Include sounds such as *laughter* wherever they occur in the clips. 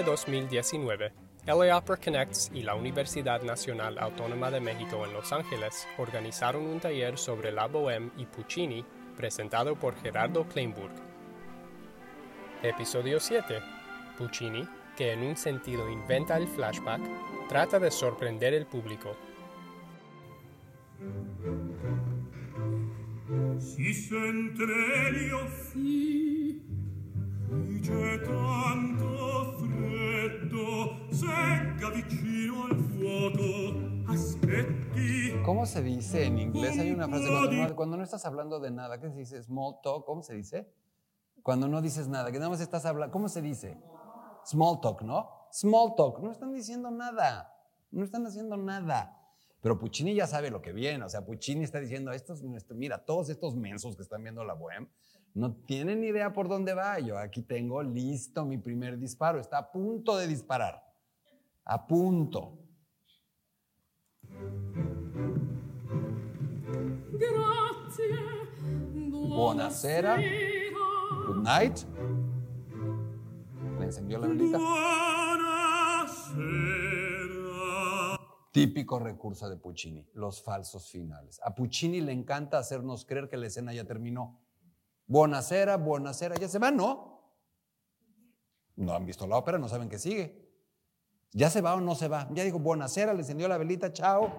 de 2019, LA Opera Connects y la Universidad Nacional Autónoma de México en Los Ángeles organizaron un taller sobre la bohème y Puccini presentado por Gerardo Kleinburg. Episodio 7. Puccini, que en un sentido inventa el flashback, trata de sorprender el público. Si sente l'elio sì, ¿Cómo se dice en inglés? Hay una frase cuando no, cuando no estás hablando de nada, ¿qué se dice? Small talk, ¿cómo se dice? Cuando no dices nada, que nada más estás hablando, ¿cómo se dice? Small talk, ¿no? Small talk, no están diciendo nada, no están haciendo nada. Pero Puccini ya sabe lo que viene, o sea, Puccini está diciendo, estos, mira, todos estos mensos que están viendo la bohème no tienen ni idea por dónde va. Yo aquí tengo listo mi primer disparo, está a punto de disparar, a punto. Buonasera. Good night. Le encendió la velita. Típico recurso de Puccini, los falsos finales. A Puccini le encanta hacernos creer que la escena ya terminó. Buonasera, buonasera, ya se va, ¿no? No han visto la ópera, no saben qué sigue. ¿Ya se va o no se va? Ya dijo, buonasera, le encendió la velita, chao.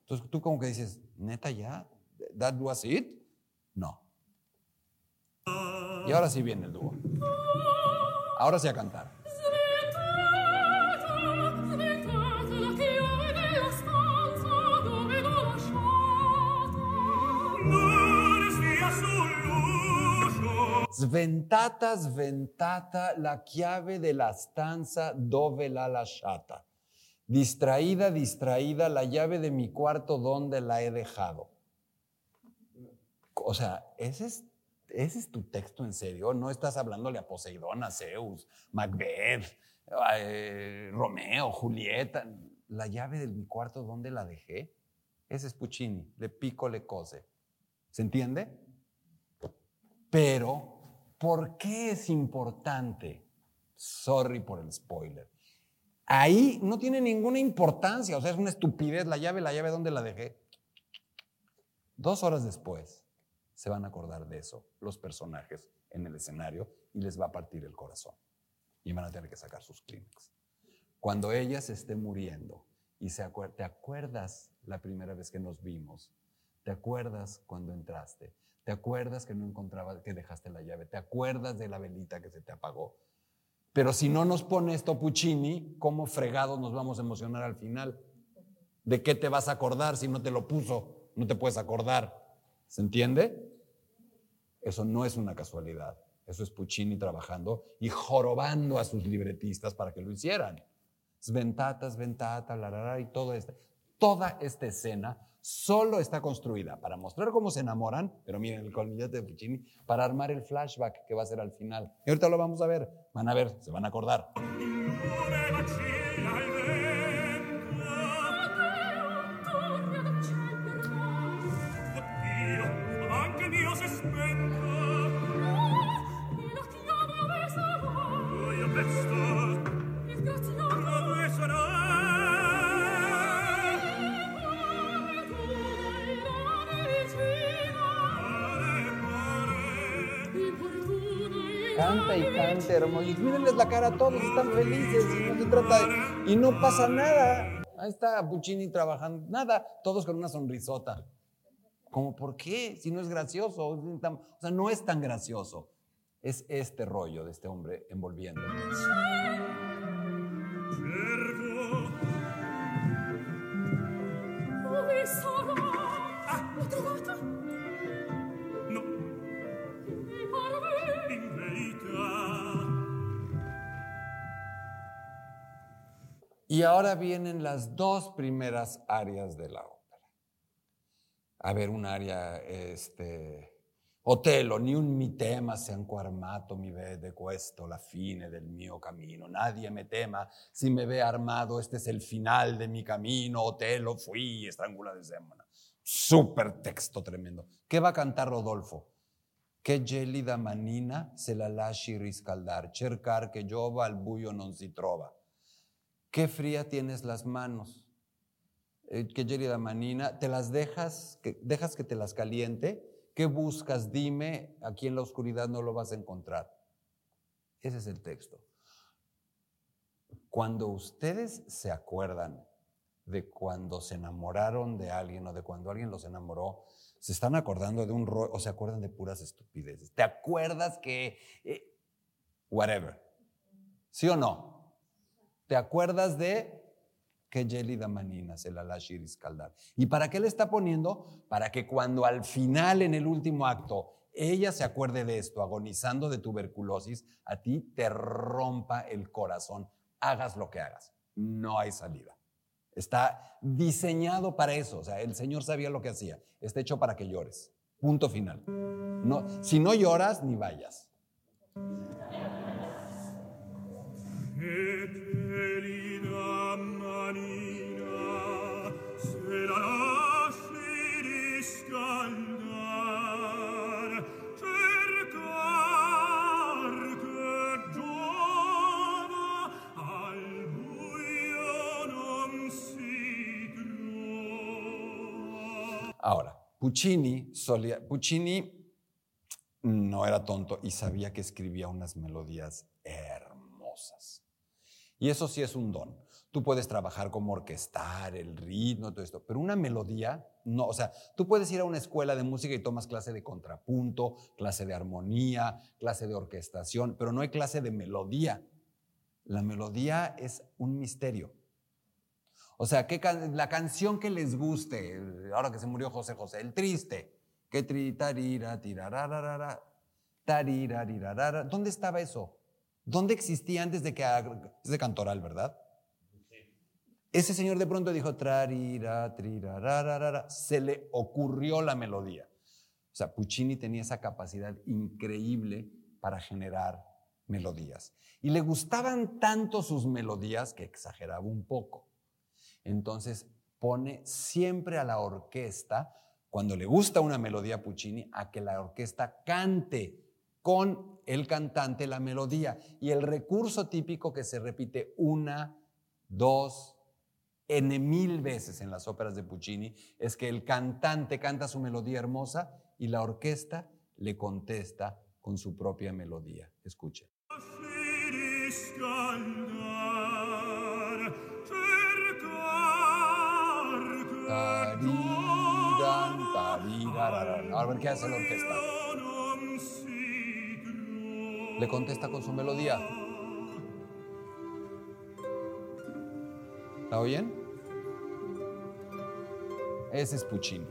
Entonces tú como que dices, neta ya, that was it? No. Y ahora sí viene el dúo. Ahora sí a cantar. Sventata, sventata, la chiave de la stanza dove la lasciata. Distraída, distraída, la llave de mi cuarto donde la he dejado. O sea, ese es, ese es tu texto en serio. No estás hablándole a Poseidón, a Zeus, Macbeth, Romeo, Julieta. La llave de mi cuarto donde la dejé. Ese es Puccini. Le pico, le cose. ¿Se entiende? Pero, ¿por qué es importante? Sorry por el spoiler. Ahí no tiene ninguna importancia, o sea, es una estupidez. La llave, la llave, ¿dónde la dejé? Dos horas después se van a acordar de eso los personajes en el escenario y les va a partir el corazón. Y van a tener que sacar sus clínicas. Cuando ella se esté muriendo y se acuer- te acuerdas la primera vez que nos vimos, te acuerdas cuando entraste, te acuerdas que no encontrabas, que dejaste la llave, te acuerdas de la velita que se te apagó. Pero si no nos pone esto Puccini, ¿cómo fregados nos vamos a emocionar al final? ¿De qué te vas a acordar si no te lo puso? No te puedes acordar. ¿Se entiende? Eso no es una casualidad. Eso es Puccini trabajando y jorobando a sus libretistas para que lo hicieran. Sventata, sventata, la, la, la, y todo esto. Toda esta escena solo está construida para mostrar cómo se enamoran, pero miren el colmillete de Puccini, para armar el flashback que va a ser al final. Y ahorita lo vamos a ver. Van a ver, se van a acordar. Hermoso. Y mírenles la cara todos, están felices. Y no se trata de- Y no pasa nada. Ahí está Puccini trabajando. Nada, todos con una sonrisota. ¿Cómo por qué? Si no es gracioso. O sea, no es tan gracioso. Es este rollo de este hombre envolviendo. Y ahora vienen las dos primeras áreas de la ópera. A ver, un área, este, Otello, ni un mi tema se ancora armato mi vede questo, la fine del mio camino. Nadie me tema si me ve armado, este es el final de mi camino. Otello, fui, estrangula de semana. Súper texto tremendo. ¿Qué va a cantar Rodolfo? Che gelida manina se la lasci riscaldar, cercar que giova al buio non si trova. Qué fría tienes las manos. Eh, Qué gelida manina, te las dejas, que, dejas que te las caliente. ¿Qué buscas? Dime, aquí en la oscuridad no lo vas a encontrar. Ese es el texto. Cuando ustedes se acuerdan de cuando se enamoraron de alguien o de cuando alguien los enamoró, se están acordando de un rollo o se acuerdan de puras estupideces. ¿Te acuerdas que... eh, whatever. ¿Sí o no? ¿Te acuerdas de que gelida manina se la lasci riscaldar? ¿Y para qué le está poniendo? Para que cuando al final, en el último acto, ella se acuerde de esto, agonizando de tuberculosis, a ti te rompa el corazón. Hagas lo que hagas. No hay salida. Está diseñado para eso. O sea, el Señor sabía lo que hacía. Está hecho para que llores. Punto final. No, si no lloras, ni vayas. Puccini Puccini no era tonto y sabía que escribía unas melodías hermosas. Y eso sí es un don. Tú puedes trabajar como orquestar, el ritmo, todo esto, pero una melodía, no. O sea, tú puedes ir a una escuela de música y tomas clase de contrapunto, clase de armonía, clase de orquestación, pero no hay clase de melodía. La melodía es un misterio. O sea, ¿qué can- la canción que les guste, ahora que se murió José José, el triste, que tri, tarira, tirararara, tarirarirarara. ¿Dónde estaba eso? ¿Dónde existía antes de que es de Cantoral, verdad? Ese señor de pronto dijo trarira, trirararara, se le ocurrió la melodía. O sea, Puccini tenía esa capacidad increíble para generar melodías. Y le gustaban tanto sus melodías que exageraba un poco. Entonces pone siempre a la orquesta, cuando le gusta una melodía a Puccini, a que la orquesta cante con el cantante la melodía. Y el recurso típico que se repite una, dos, N mil veces en las óperas de Puccini es que el cantante canta su melodía hermosa y la orquesta le contesta con su propia melodía. Escuchen. A ver qué hace la orquesta. Le contesta con su melodía. ¿La oyen? Ese es Puccini.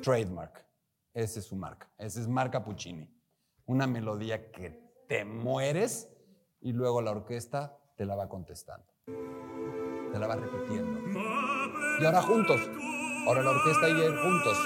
Trademark. Esa es su marca. Esa es marca Puccini. Una melodía que te mueres y luego la orquesta te la va contestando. Te la va repitiendo. Y ahora juntos. Ahora la orquesta y él juntos.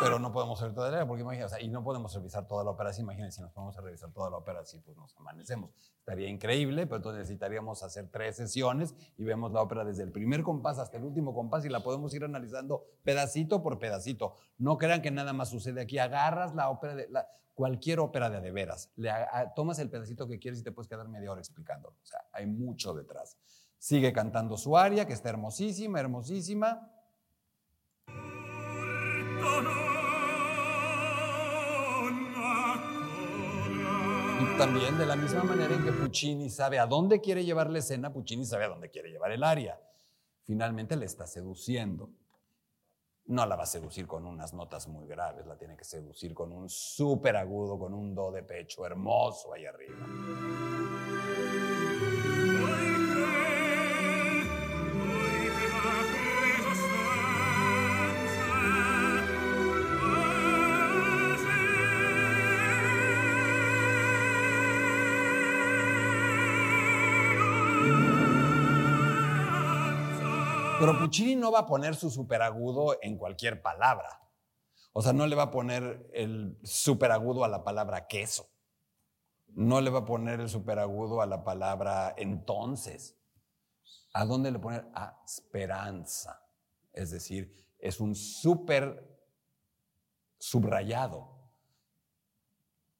Pero no podemos hacer toda la ópera, porque imagínate, o sea, y no podemos revisar toda la ópera así. Imagínense, si nos ponemos a revisar toda la ópera así, pues nos amanecemos. Estaría increíble, pero entonces necesitaríamos hacer tres sesiones y vemos la ópera desde el primer compás hasta el último compás y la podemos ir analizando pedacito por pedacito. No crean que nada más sucede aquí. Agarras la ópera, de, la- cualquier ópera de de veras, le tomas el pedacito que quieres y te puedes quedar media hora explicándolo. O sea, hay mucho detrás. Sigue cantando su aria, que está hermosísima, hermosísima. Y también de la misma manera en que Puccini sabe a dónde quiere llevar la escena, Puccini sabe a dónde quiere llevar el aria. Finalmente le está seduciendo. No la va a seducir con unas notas muy graves, la tiene que seducir con un súper agudo, con un do de pecho hermoso ahí arriba. Pero Puccini no va a poner su superagudo en cualquier palabra. O sea, no le va a poner el superagudo a la palabra queso. No le va a poner el superagudo a la palabra entonces. ¿A dónde le poner? A esperanza. Es decir, es un súper subrayado.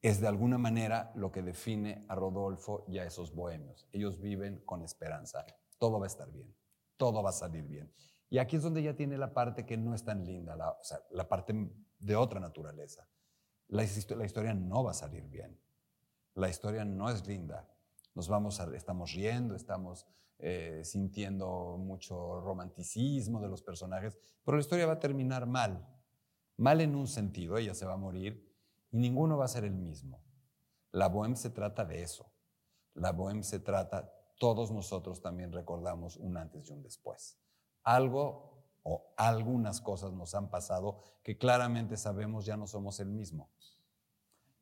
Es de alguna manera lo que define a Rodolfo y a esos bohemios. Ellos viven con esperanza. Todo va a estar bien. Todo va a salir bien. Y aquí es donde ya tiene la parte que no es tan linda, la, parte de otra naturaleza. La, histo- la historia no va a salir bien. La historia no es linda. Nos vamos estamos riendo, estamos eh, sintiendo mucho romanticismo de los personajes, pero la historia va a terminar mal. Mal en un sentido, ella se va a morir y ninguno va a ser el mismo. La bohème se trata de eso. La bohème se trata, todos nosotros también recordamos un antes y un después. Algo o algunas cosas nos han pasado que claramente sabemos ya no somos el mismo.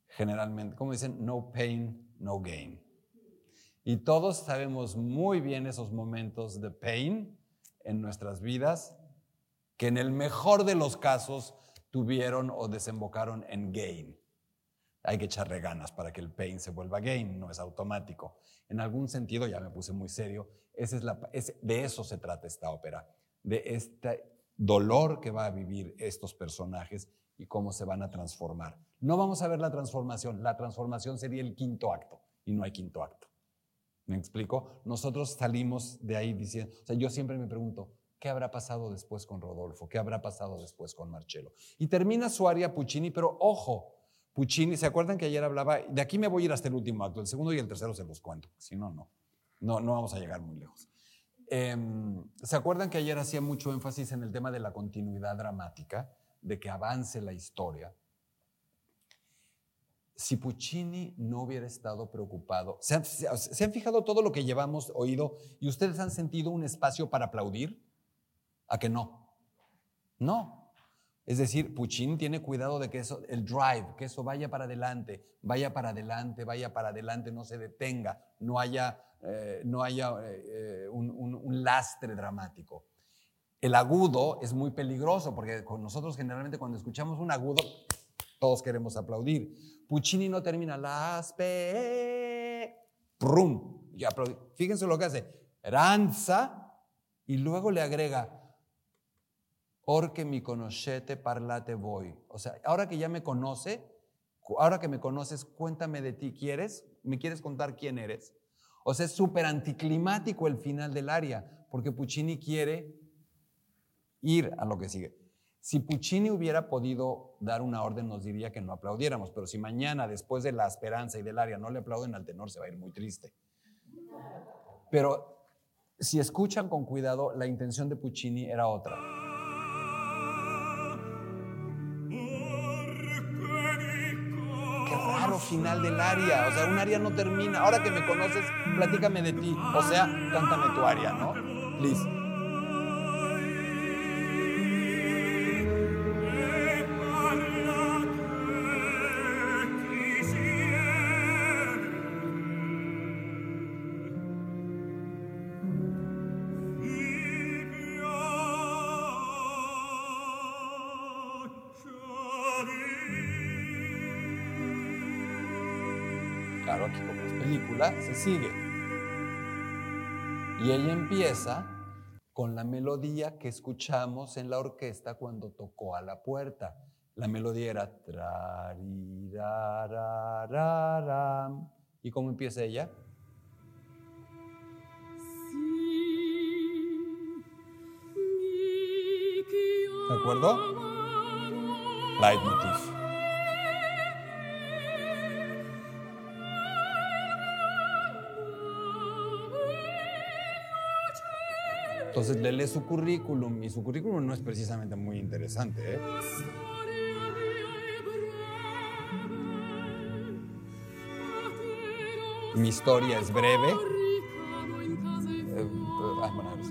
Generalmente, como dicen, no pain, no gain. Y todos sabemos muy bien esos momentos de pain en nuestras vidas que en el mejor de los casos tuvieron o desembocaron en gain. Hay que echarle ganas para que el pain se vuelva gain, no es automático. En algún sentido, ya me puse muy serio, esa es de eso se trata esta ópera, de este dolor que va a vivir estos personajes y cómo se van a transformar. No vamos a ver la transformación, la transformación sería el quinto acto y no hay quinto acto. ¿Me explico? Nosotros salimos de ahí diciendo, o sea, yo siempre me pregunto, ¿qué habrá pasado después con Rodolfo? ¿Qué habrá pasado después con Marcello? Y termina su aria Puccini, pero ojo, Puccini, ¿se acuerdan que ayer hablaba? De aquí me voy a ir hasta el último acto, el segundo y el tercero se los cuento, si no, no, no, no vamos a llegar muy lejos. Em, ¿Se acuerdan que ayer hacía mucho énfasis en el tema de la continuidad dramática, de que avance la historia? Si Puccini no hubiera estado preocupado, ¿se han, se han fijado todo lo que llevamos oído y ustedes han sentido un espacio para aplaudir? ¿A que no? No. Es decir, Puccini tiene cuidado de que eso, el drive, que eso vaya para adelante, vaya para adelante, vaya para adelante, no se detenga, no haya, eh, no haya eh, un, lastre dramático. El agudo es muy peligroso porque con nosotros generalmente cuando escuchamos un agudo, todos queremos aplaudir. Puccini no termina las pe, prum, Fíjense lo que hace, ranza y luego le agrega porque mi conoscete parlate voi. O sea, ahora que ya me conoce, ahora que me conoces, cuéntame de ti, ¿quieres? ¿Me quieres contar quién eres? O sea, es súper anticlimático el final del aria, porque Puccini quiere ir a lo que sigue. Si Puccini hubiera podido dar una orden, nos diría que no aplaudiéramos, pero si mañana, después de la esperanza y del aria, no le aplauden al tenor, se va a ir muy triste. Pero si escuchan con cuidado, la intención de Puccini era otra. Final del aria. O sea, un aria no termina. Ahora que me conoces, platícame de ti. O sea, cántame tu aria, ¿no? Please. Claro, aquí como es película, se sigue. Y ella empieza con la melodía que escuchamos en la orquesta cuando tocó a la puerta. La melodía era. ¿Y cómo empieza ella? ¿De acuerdo? Leitmotiv. Entonces le su currículum y su currículum no es precisamente muy interesante. ¿eh? Mi historia es breve. Eh, ah, bueno, no.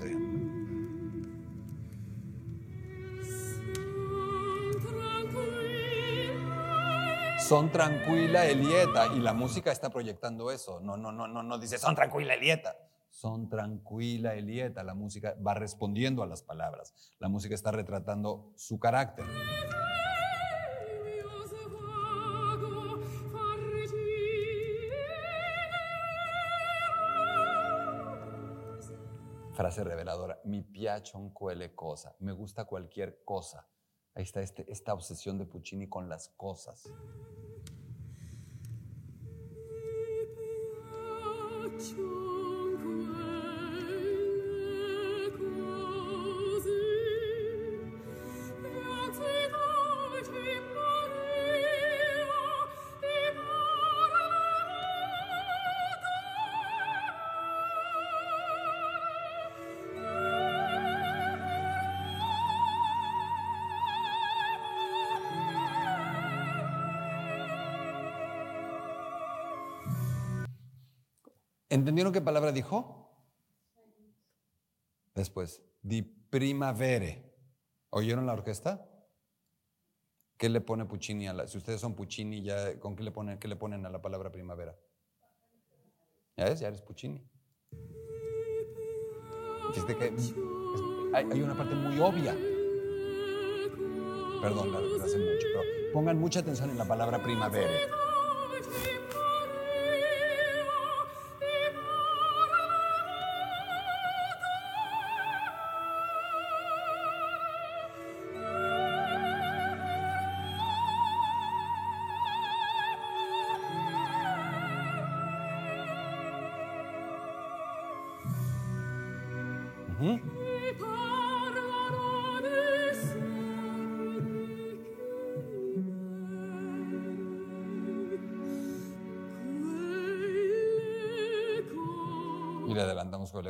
Son tranquila Elieta y la música está proyectando eso. No, no, no, no, no dice son tranquila Elieta. Son tranquila e lieta. La música va respondiendo a las palabras. La música está retratando su carácter. Frase reveladora. Mi piacciono quelle cosa. Me gusta cualquier cosa. Ahí está este- esta obsesión de Puccini con las cosas. piaccion ¿Entendieron qué palabra dijo? Después, di primavere. ¿Oyeron la orquesta? ¿Qué le pone Puccini a la, si ustedes son Puccini, ¿con qué le ponen, a la palabra primavera? ¿Ya ves? Ya eres Puccini. Hay, una parte muy obvia. Perdón, la, la mucho, pero pongan mucha atención en la palabra primavera.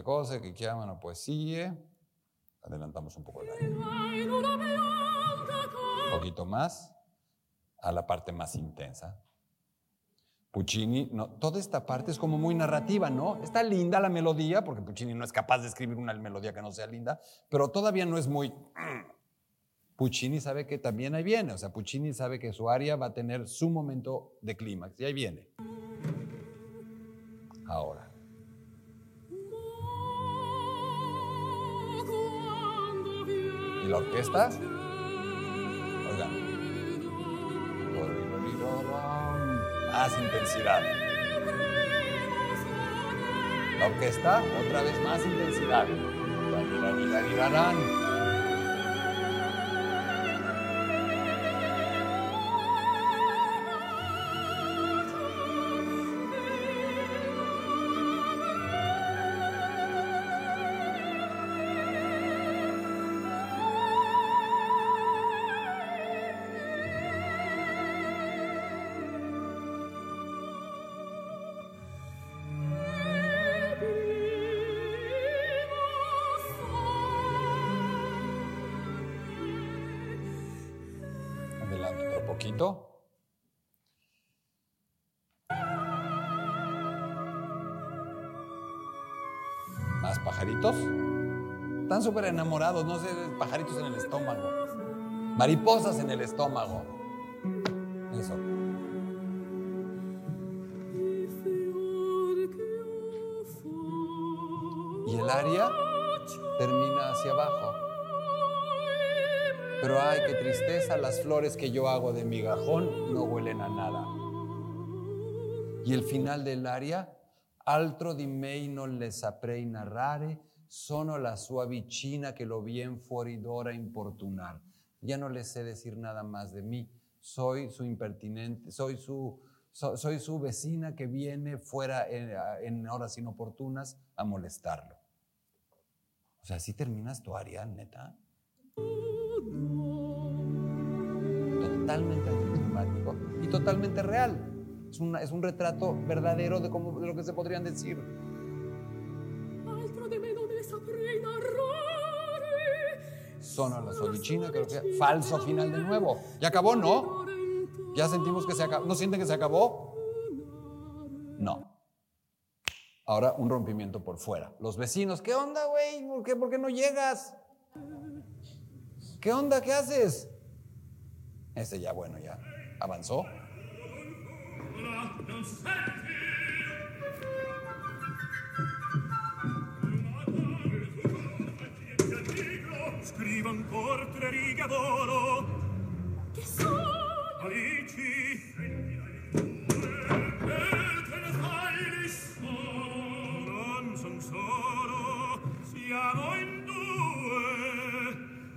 Cose che chiamano poesie. Adelantamos un poco el Un poquito más a la parte más intensa. Puccini, no, toda esta parte es como muy narrativa, ¿no? Está linda la melodía, porque Puccini no es capaz de escribir una melodía que no sea linda, pero todavía no es muy... Puccini sabe que también ahí viene, o sea, Puccini sabe que su aria va a tener su momento de clímax, y ahí viene. Ahora. ¿Y la orquesta? Más intensidad. La orquesta, otra vez más intensidad. Poquito. Más pajaritos. Están súper enamorados, no sé, pajaritos en el estómago. Mariposas en el estómago. Eso. Y el aria termina hacia abajo. Pero ay, qué tristeza, las flores que yo hago de migajón no huelen a nada. Y el final del aria, altro di me non le saprei narrare, sono la sua vicina que lo bien fuori d'ora importunar. Ya no le sé decir nada más de mí, soy su impertinente, soy su, so- soy su vecina que viene fuera en, en horas inoportunas a molestarlo. O sea, así terminas tu aria, neta. Totalmente anticlimático y totalmente real. Es, una- es un retrato verdadero de, cómo, de lo que se podrían decir. Sono la sua vicina, creo que falso final de nuevo. Ya acabó, ¿no? Ya sentimos que se acabó. ¿No sienten que se acabó? No. Ahora un rompimiento por fuera. Los vecinos, ¿qué onda, güey? ¿Por qué, ¿Por qué no llegas? ¿Qué onda? ¿Qué haces? Ese ya, bueno, ya avanzó.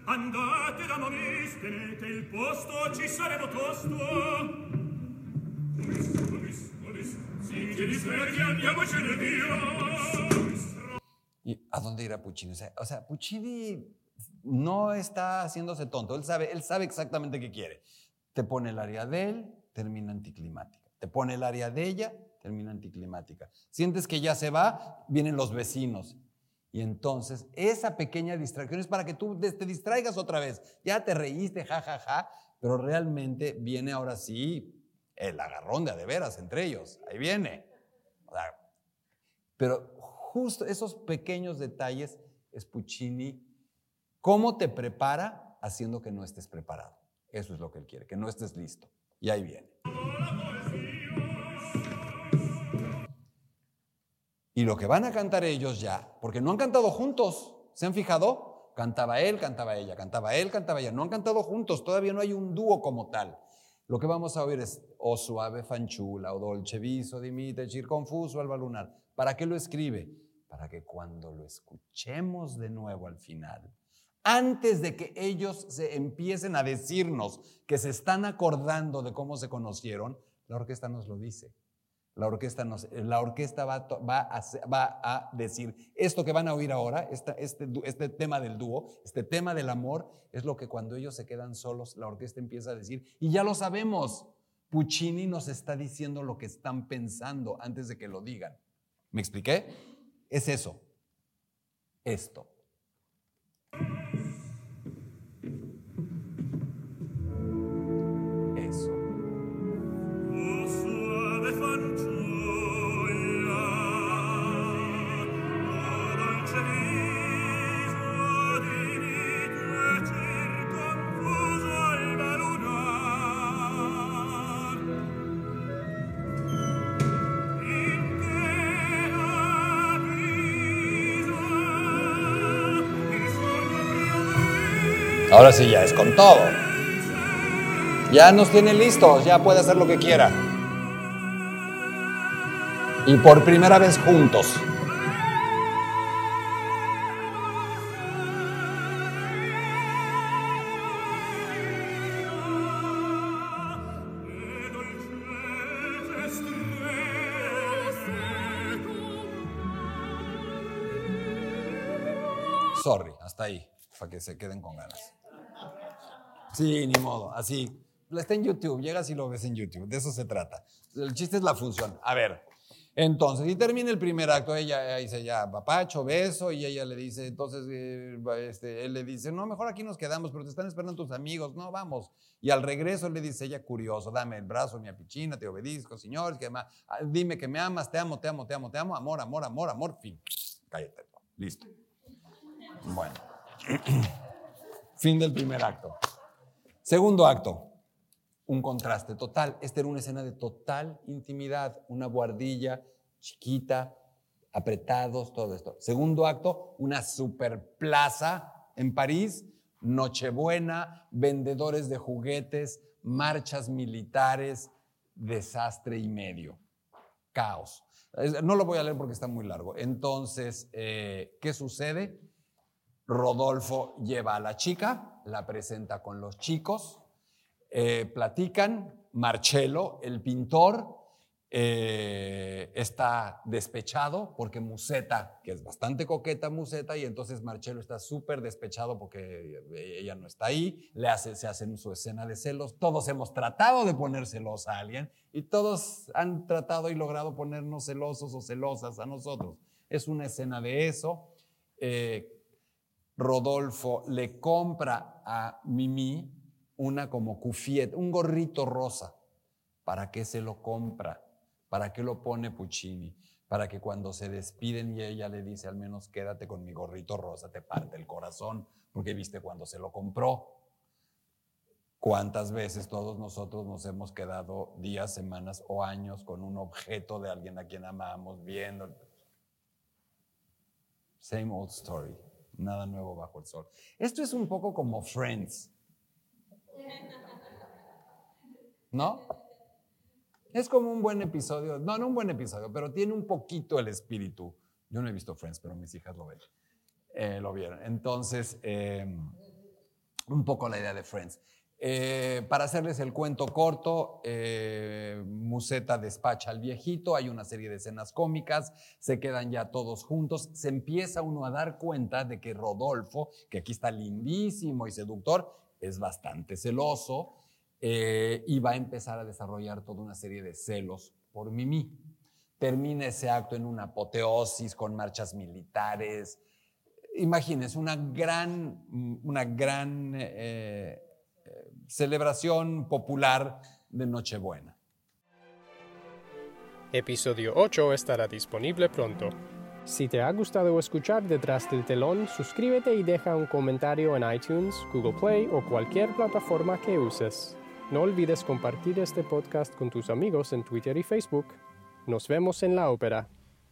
Andate da Moris, tenete il posto, ci saremo tosto. Moris, Moris, Moris, sì, ti disperdi, andiamocene via. ¿Y a dónde irá Puccini? O sea, o sea, Puccini no está haciéndose tonto. Él sabe, él sabe exactamente qué quiere. Te pone el área de él, termina anticlimática. Te pone el área de ella, termina anticlimática. Sientes que ya se va, vienen los vecinos. Y entonces esa pequeña distracción es para que tú te distraigas otra vez. Ya te reíste, ja, ja, ja, pero realmente viene ahora sí el agarrón de a de veras entre ellos. Ahí viene. Pero justo esos pequeños detalles es Puccini. ¿Cómo te prepara? Haciendo que no estés preparado. Eso es lo que él quiere, que no estés listo. Y ahí viene. Y lo que van a cantar ellos ya, porque no han cantado juntos, ¿se han fijado? Cantaba él, cantaba ella, cantaba él, cantaba ella. No han cantado juntos, todavía no hay un dúo como tal. Lo que vamos a oír es o suave fanciulla, o dolce viso di mite, cir confuso alba lunar. ¿Para qué lo escribe? Para que cuando lo escuchemos de nuevo al final, antes de que ellos se empiecen a decirnos que se están acordando de cómo se conocieron, la orquesta nos lo dice. La orquesta, la orquesta va, va a, decir, esto que van a oír ahora, este, este tema del dúo, este tema del amor, es lo que cuando ellos se quedan solos, la orquesta empieza a decir, y ya lo sabemos, Puccini nos está diciendo lo que están pensando antes de que lo digan. ¿Me expliqué? Es eso. Esto. Ahora sí, ya es con todo. Ya nos tiene listos, ya puede hacer lo que quiera. Y por primera vez juntos. Sorry, hasta ahí, para que se queden con ganas. Sí, ni modo, así. Está en YouTube, llegas y lo ves en YouTube, de eso se trata. El chiste es la función. A ver, entonces, y termina el primer acto, ella dice ya, papacho, beso, y ella le dice, entonces, eh, este, él le dice, no, mejor aquí nos quedamos, pero te están esperando tus amigos, no, vamos. Y al regreso le dice ella, curioso, dame el brazo, mi apichina, te obedezco, señor, que ma- ah, dime que me amas, te amo, te amo, te amo, te amo, amor, amor, amor, amor, fin. Cállate, listo. Bueno. *clears throat* fin del primer acto. Segundo acto. Un contraste total. Esta era una escena de total intimidad. Una guardilla chiquita, apretados, todo esto. Segundo acto, una super plaza en París. Nochebuena, vendedores de juguetes, marchas militares, desastre y medio. Caos. No lo voy a leer porque está muy largo. Entonces, eh, ¿qué sucede? Rodolfo lleva a la chica, la presenta con los chicos, eh, platican, Marcello, el pintor, eh, está despechado porque Museta, que es bastante coqueta Museta, y entonces Marcello está súper despechado porque ella no está ahí, le hace, se hacen su escena de celos, todos hemos tratado de poner celos a alguien y todos han tratado y logrado ponernos celosos o celosas a nosotros. Es una escena de eso. Eh, Rodolfo le compra a Mimi una como cufiet, un gorrito rosa. ¿Para qué se lo compra? ¿Para qué lo pone Puccini? Para que cuando se despiden y ella le dice, al menos quédate con mi gorrito rosa, te parte el corazón, porque viste cuando se lo compró. ¿Cuántas veces todos nosotros nos hemos quedado días, semanas o años con un objeto de alguien a quien amamos, viendo? Same old story. Nada nuevo bajo el sol. Esto es un poco como Friends. ¿No? Es como un buen episodio, no, no un buen episodio, pero tiene un poquito el espíritu. Yo no he visto Friends, pero mis hijas lo ven. Eh, lo vieron. Entonces, eh, un poco la idea de Friends. Eh, para hacerles el cuento corto, eh, Museta despacha al viejito, hay una serie de escenas cómicas, se quedan ya todos juntos, se empieza uno a dar cuenta de que Rodolfo, que aquí está lindísimo y seductor, es bastante celoso eh, y va a empezar a desarrollar toda una serie de celos por Mimi. Termina ese acto en una apoteosis con marchas militares. Imagínense, una gran, una gran celebración popular de Nochebuena. Episodio 8 estará disponible pronto. Si te ha gustado escuchar Detrás del telón, suscríbete y deja un comentario en iTunes, Google Play o cualquier plataforma que uses. No olvides compartir este podcast con tus amigos en Twitter y Facebook. Nos vemos en la ópera.